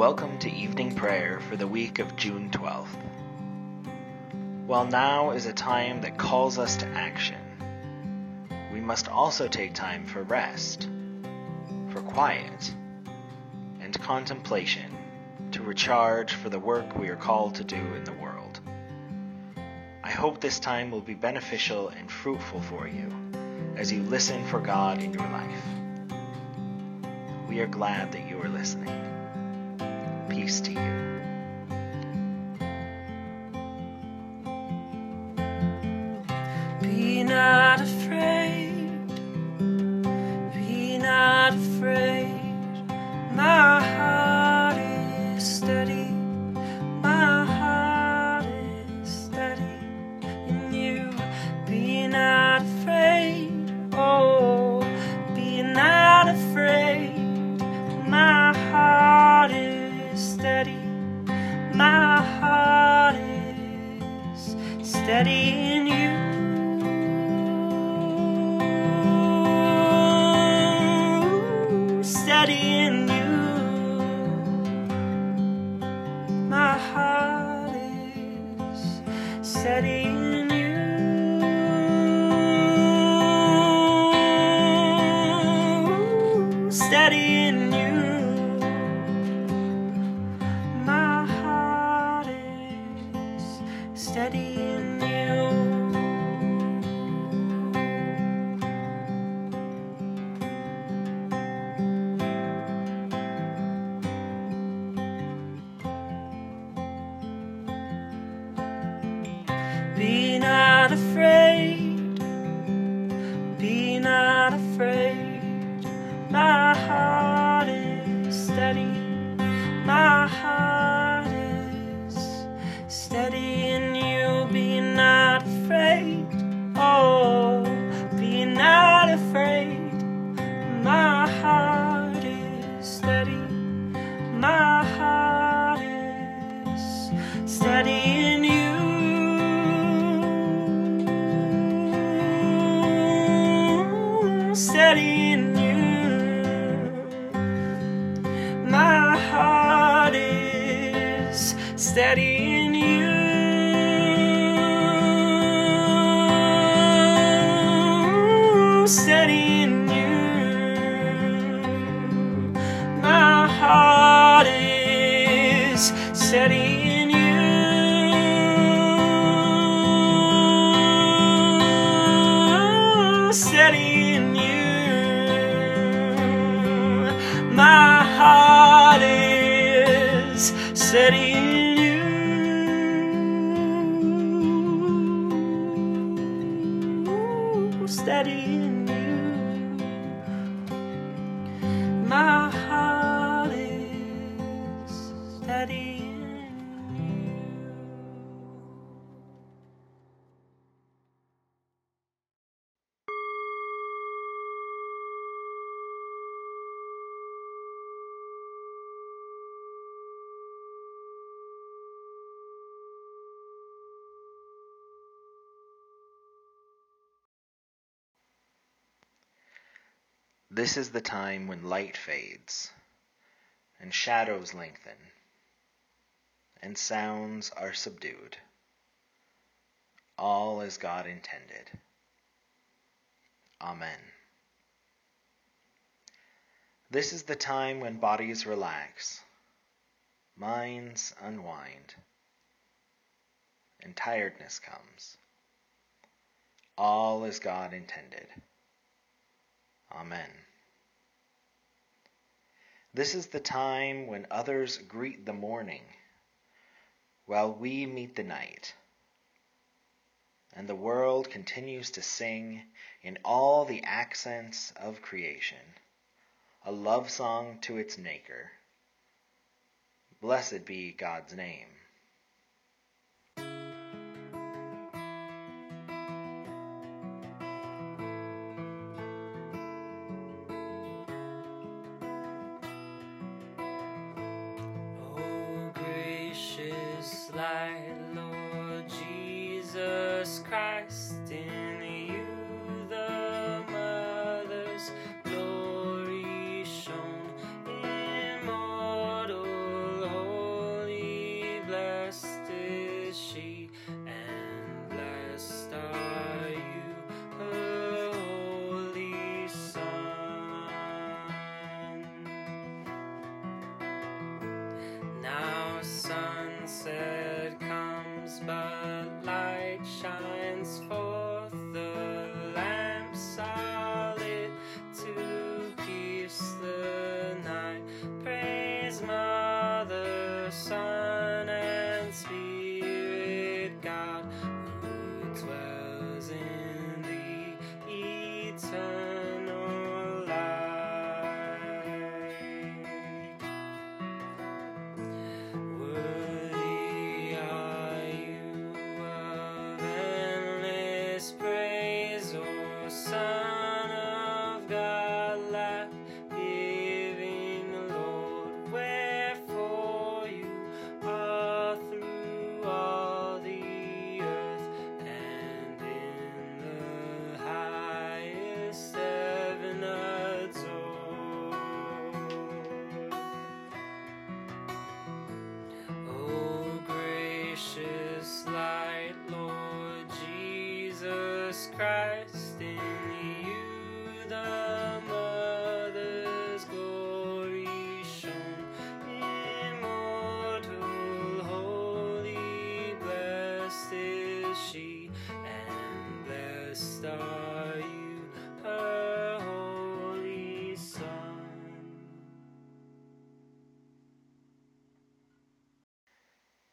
Welcome to evening prayer for the week of June 12th. While now is a time that calls us to action, we must also take time for rest, for quiet, and contemplation to recharge for the work we are called to do in the world. I hope this time will be beneficial and fruitful for you as you listen for God in your life. We are glad that you are listening. Peace to you. Be Steady This is the time when light fades, and shadows lengthen, and sounds are subdued. All as God intended. Amen. This is the time when bodies relax, minds unwind, and tiredness comes. All as God intended. Amen. This is the time when others greet the morning, while we meet the night, and the world continues to sing in all the accents of creation a love song to its Maker. Blessed be God's name. the light shines forth.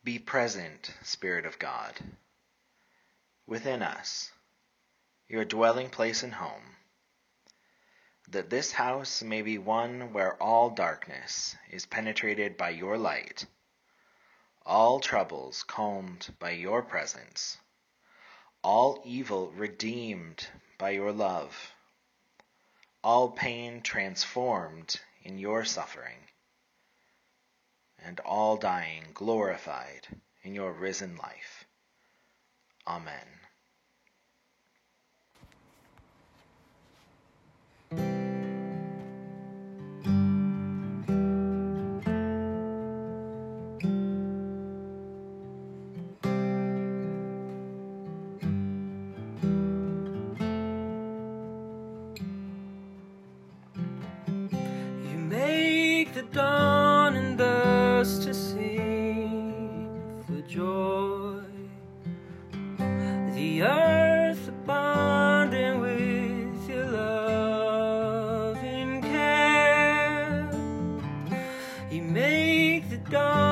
Be present, Spirit of God, within us, your dwelling place and home, that this house may be one where all darkness is penetrated by your light, all troubles calmed by your presence, all evil redeemed by your love, all pain transformed in your suffering, and all dying glorified in your risen life. Amen. The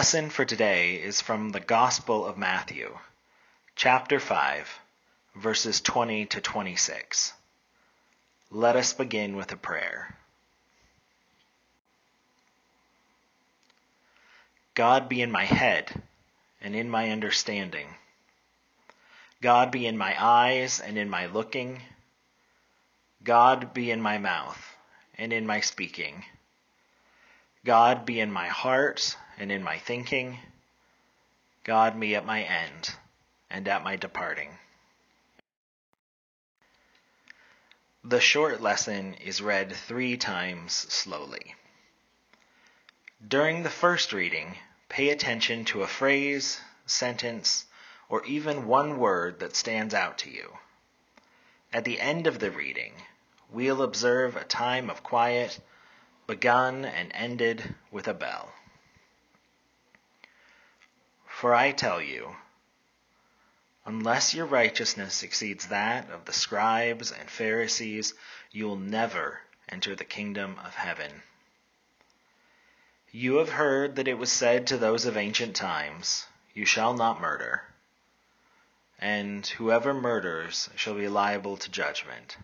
lesson for today is from the Gospel of Matthew, chapter 5, verses 20 to 26. Let us begin with a prayer. God be in my head and in my understanding. God be in my eyes and in my looking. God be in my mouth and in my speaking. God be in my heart and in my thinking. God be at my end and at my departing. The short lesson is read three times slowly. During the first reading, pay attention to a phrase, sentence, or even one word that stands out to you. At the end of the reading, we'll observe a time of quiet begun and ended with a bell. For I tell you, unless your righteousness exceeds that of the scribes and Pharisees, you'll never enter the kingdom of heaven. You have heard that it was said to those of ancient times, You shall not murder, and whoever murders shall be liable to judgment.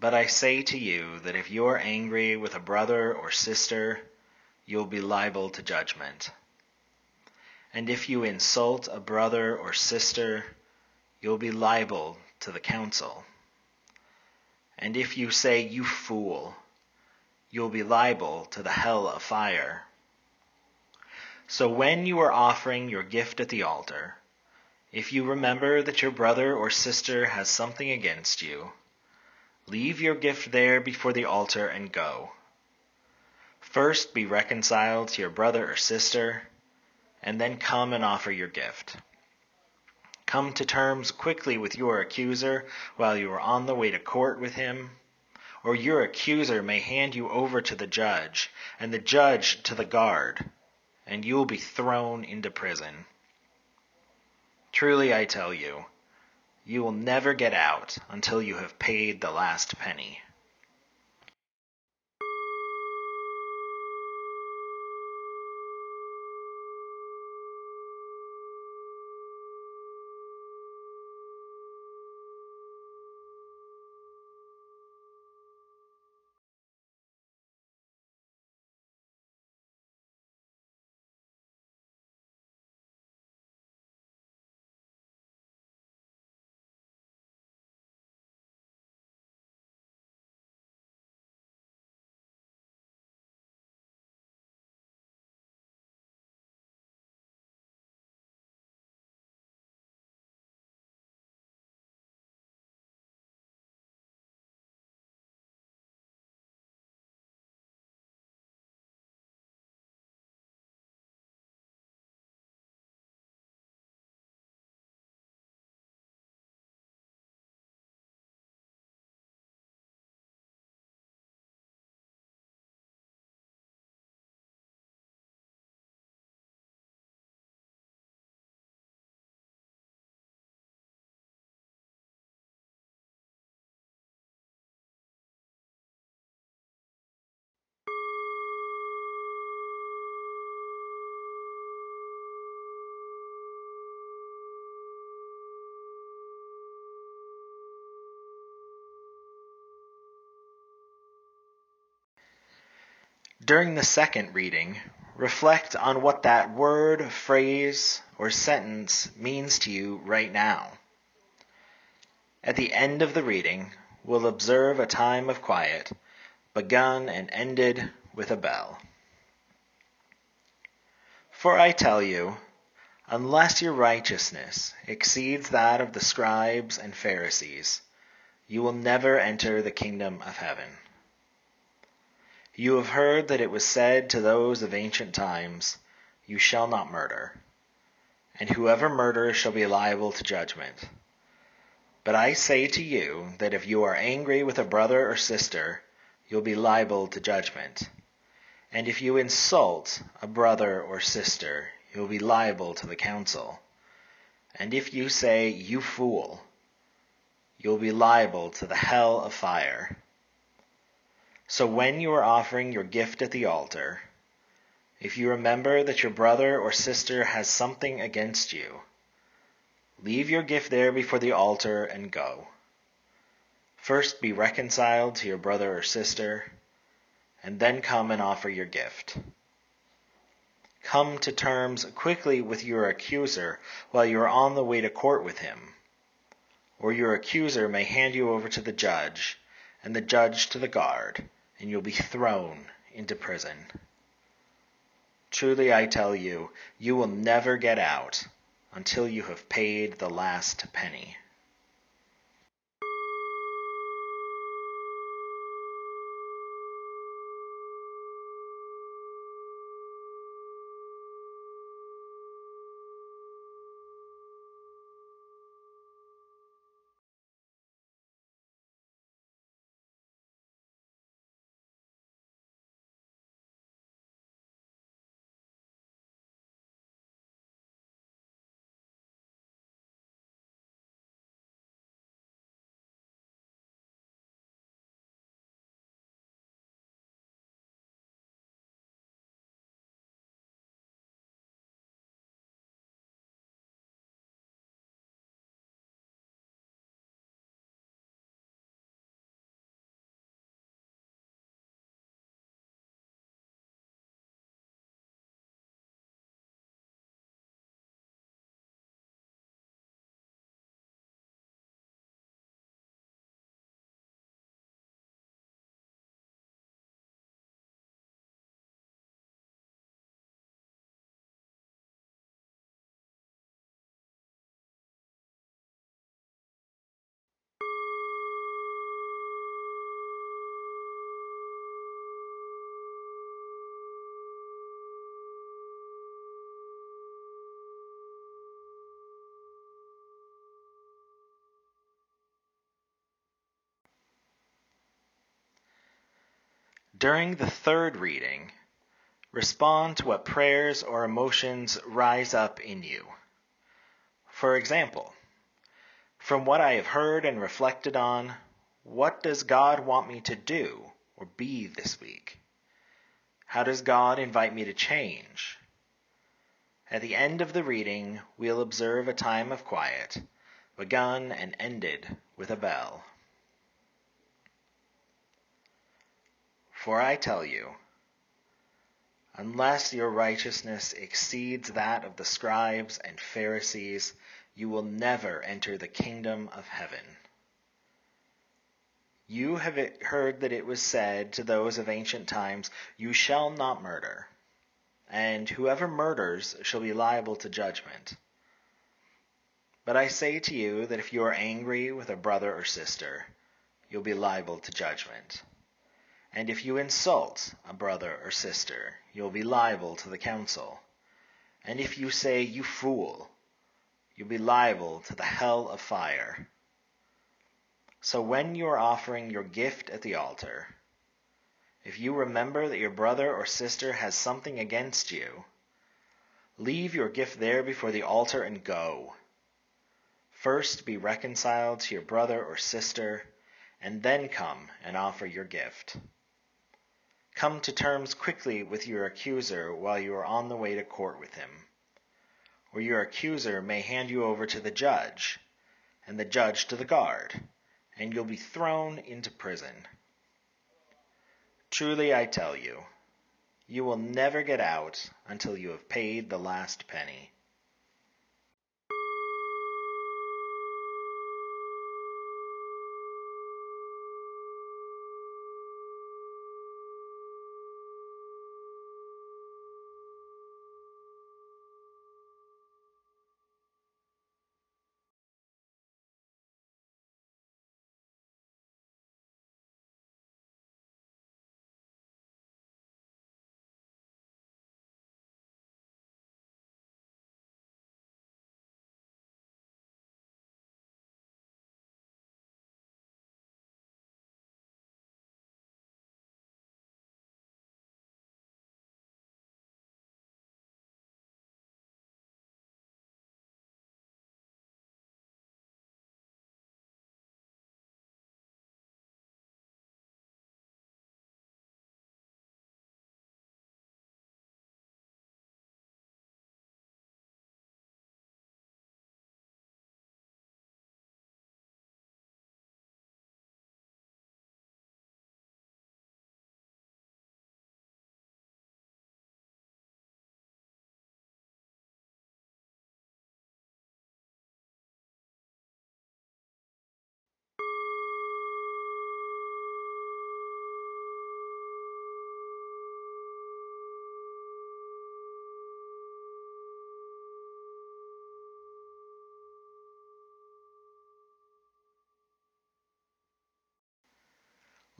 But I say to you that if you are angry with a brother or sister, you'll be liable to judgment. And if you insult a brother or sister, you'll be liable to the council. And if you say, You fool, you'll be liable to the hell of fire. So when you are offering your gift at the altar, if you remember that your brother or sister has something against you, leave your gift there before the altar and go. First be reconciled to your brother or sister, and then come and offer your gift. Come to terms quickly with your accuser while you are on the way to court with him, or your accuser may hand you over to the judge, and the judge to the guard, and you will be thrown into prison. Truly I tell you, you will never get out until you have paid the last penny. During the second reading, reflect on what that word, phrase, or sentence means to you right now. At the end of the reading, we'll observe a time of quiet, begun and ended with a bell. For I tell you, unless your righteousness exceeds that of the scribes and Pharisees, you will never enter the kingdom of heaven. You have heard that it was said to those of ancient times, You shall not murder, and whoever murders shall be liable to judgment. But I say to you that if you are angry with a brother or sister, you'll be liable to judgment. And if you insult a brother or sister, you'll be liable to the council. And if you say, You fool, you'll be liable to the hell of fire. So when you are offering your gift at the altar, if you remember that your brother or sister has something against you, leave your gift there before the altar and go. First be reconciled to your brother or sister, and then come and offer your gift. Come to terms quickly with your accuser while you are on the way to court with him, or your accuser may hand you over to the judge, and the judge to the guard and you'll be thrown into prison. Truly I tell you, you will never get out until you have paid the last penny. During the third reading, respond to what prayers or emotions rise up in you. For example, from what I have heard and reflected on, what does God want me to do or be this week? How does God invite me to change? At the end of the reading, we'll observe a time of quiet, begun and ended with a bell. For I tell you, unless your righteousness exceeds that of the scribes and Pharisees, you will never enter the kingdom of heaven. You have heard that it was said to those of ancient times, You shall not murder, and whoever murders shall be liable to judgment. But I say to you that if you are angry with a brother or sister, you'll be liable to judgment. And if you insult a brother or sister, you'll be liable to the council. And if you say, You fool, you'll be liable to the hell of fire. So when you are offering your gift at the altar, if you remember that your brother or sister has something against you, leave your gift there before the altar and go. First be reconciled to your brother or sister, and then come and offer your gift. Come to terms quickly with your accuser while you are on the way to court with him. Or your accuser may hand you over to the judge, and the judge to the guard, and you'll be thrown into prison. Truly I tell you, you will never get out until you have paid the last penny.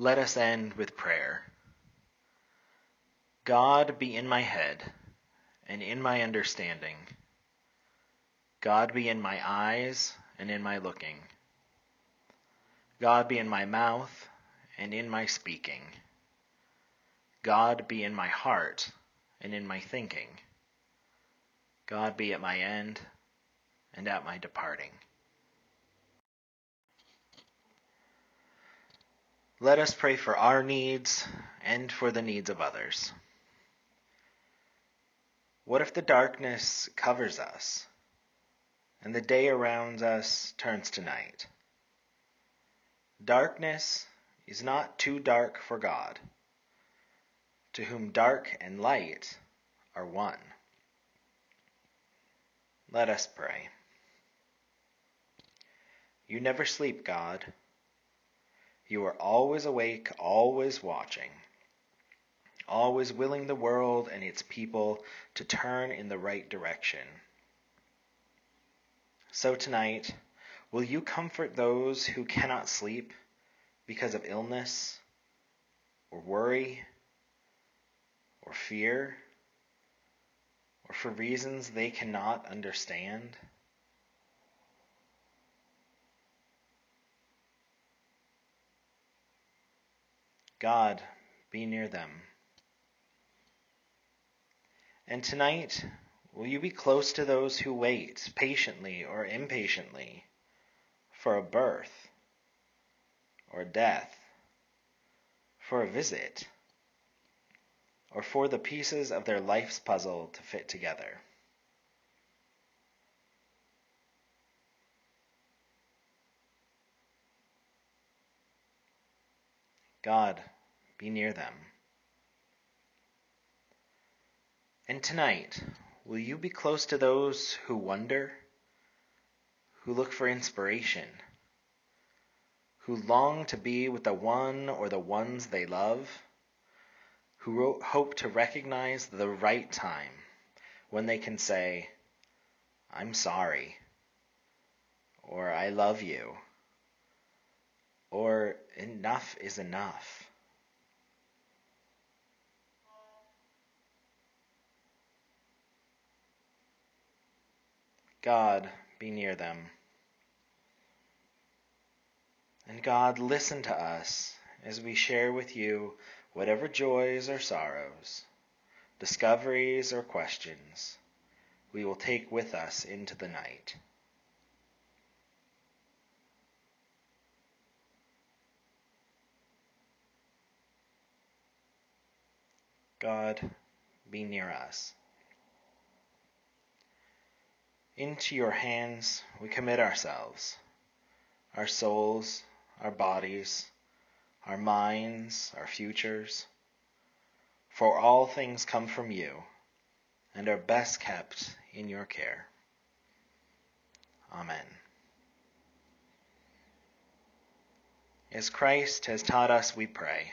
Let us end with prayer. God be in my head and in my understanding. God be in my eyes and in my looking. God be in my mouth and in my speaking. God be in my heart and in my thinking. God be at my end and at my departing. Let us pray for our needs and for the needs of others. What if the darkness covers us and the day around us turns to night? Darkness is not too dark for God, to whom dark and light are one. Let us pray. You never sleep, God. You are always awake, always watching, always willing the world and its people to turn in the right direction. So tonight, will you comfort those who cannot sleep because of illness or worry or fear or for reasons they cannot understand? God, be near them. And tonight, will you be close to those who wait, patiently or impatiently, for a birth or death, for a visit, or for the pieces of their life's puzzle to fit together? God, be near them. And tonight, will you be close to those who wonder, who look for inspiration, who long to be with the one or the ones they love, who hope to recognize the right time when they can say, I'm sorry, or I love you, or enough is enough. God, be near them. And God, listen to us as we share with you whatever joys or sorrows, discoveries or questions we will take with us into the night. God, be near us. Into your hands we commit ourselves, our souls, our bodies, our minds, our futures. For all things come from you and are best kept in your care. Amen. As Christ has taught us, we pray.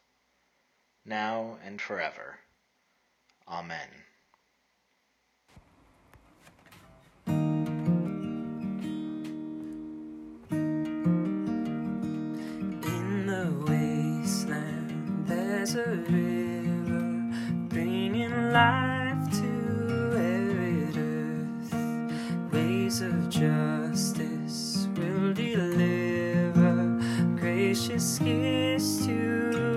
now and forever. Amen. In the wasteland, there's a river bringing life to arid earth. Ways of justice will deliver gracious gifts to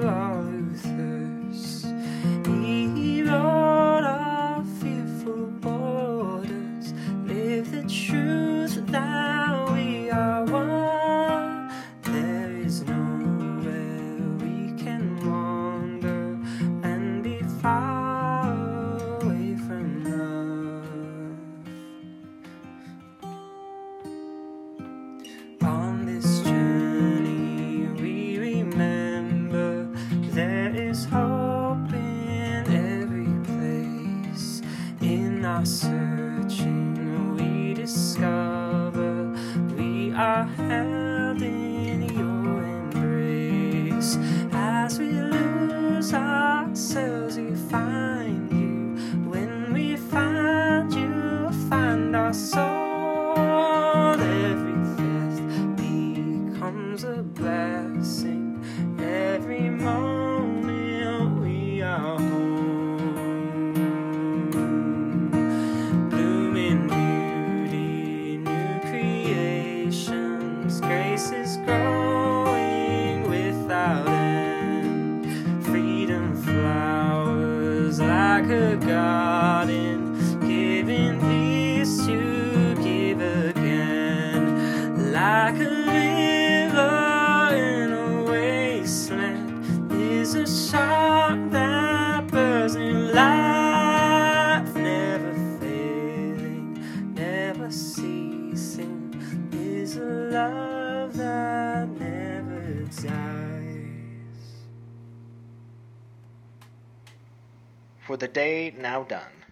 now done,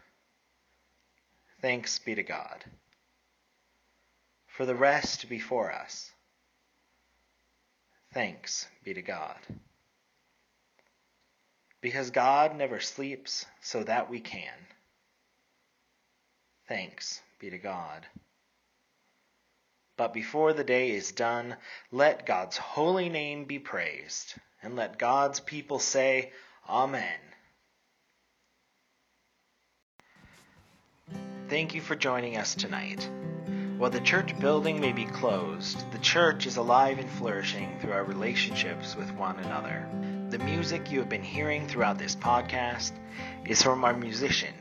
thanks be to God. For the rest before us, thanks be to God. because God never sleeps so that we can. Thanks be to God. But before the day is done, let God's holy name be praised, and let God's people say, Amen. Thank you for joining us tonight. While the church building may be closed, the church is alive and flourishing through our relationships with one another. The music you have been hearing throughout this podcast is from our musician,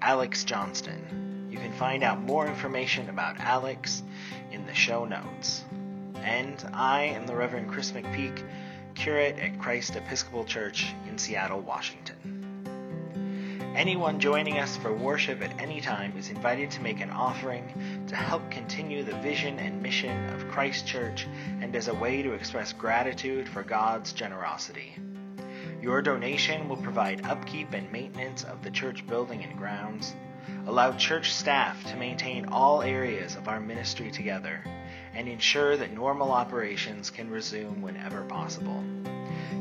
Alex Johnston. You can find out more information about Alex in the show notes. And I am the Reverend Chris McPeak, curate at Christ Episcopal Church in Seattle, Washington. Anyone joining us for worship at any time is invited to make an offering to help continue the vision and mission of Christ Church and as a way to express gratitude for God's generosity. Your donation will provide upkeep and maintenance of the church building and grounds, allow church staff to maintain all areas of our ministry together, and ensure that normal operations can resume whenever possible.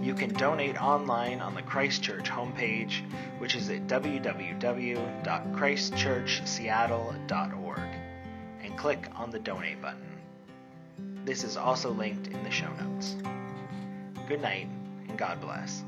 You can donate online on the Christchurch homepage, which is at www.christchurchseattle.org, and click on the donate button. This is also linked in the show notes. Good night, and God bless.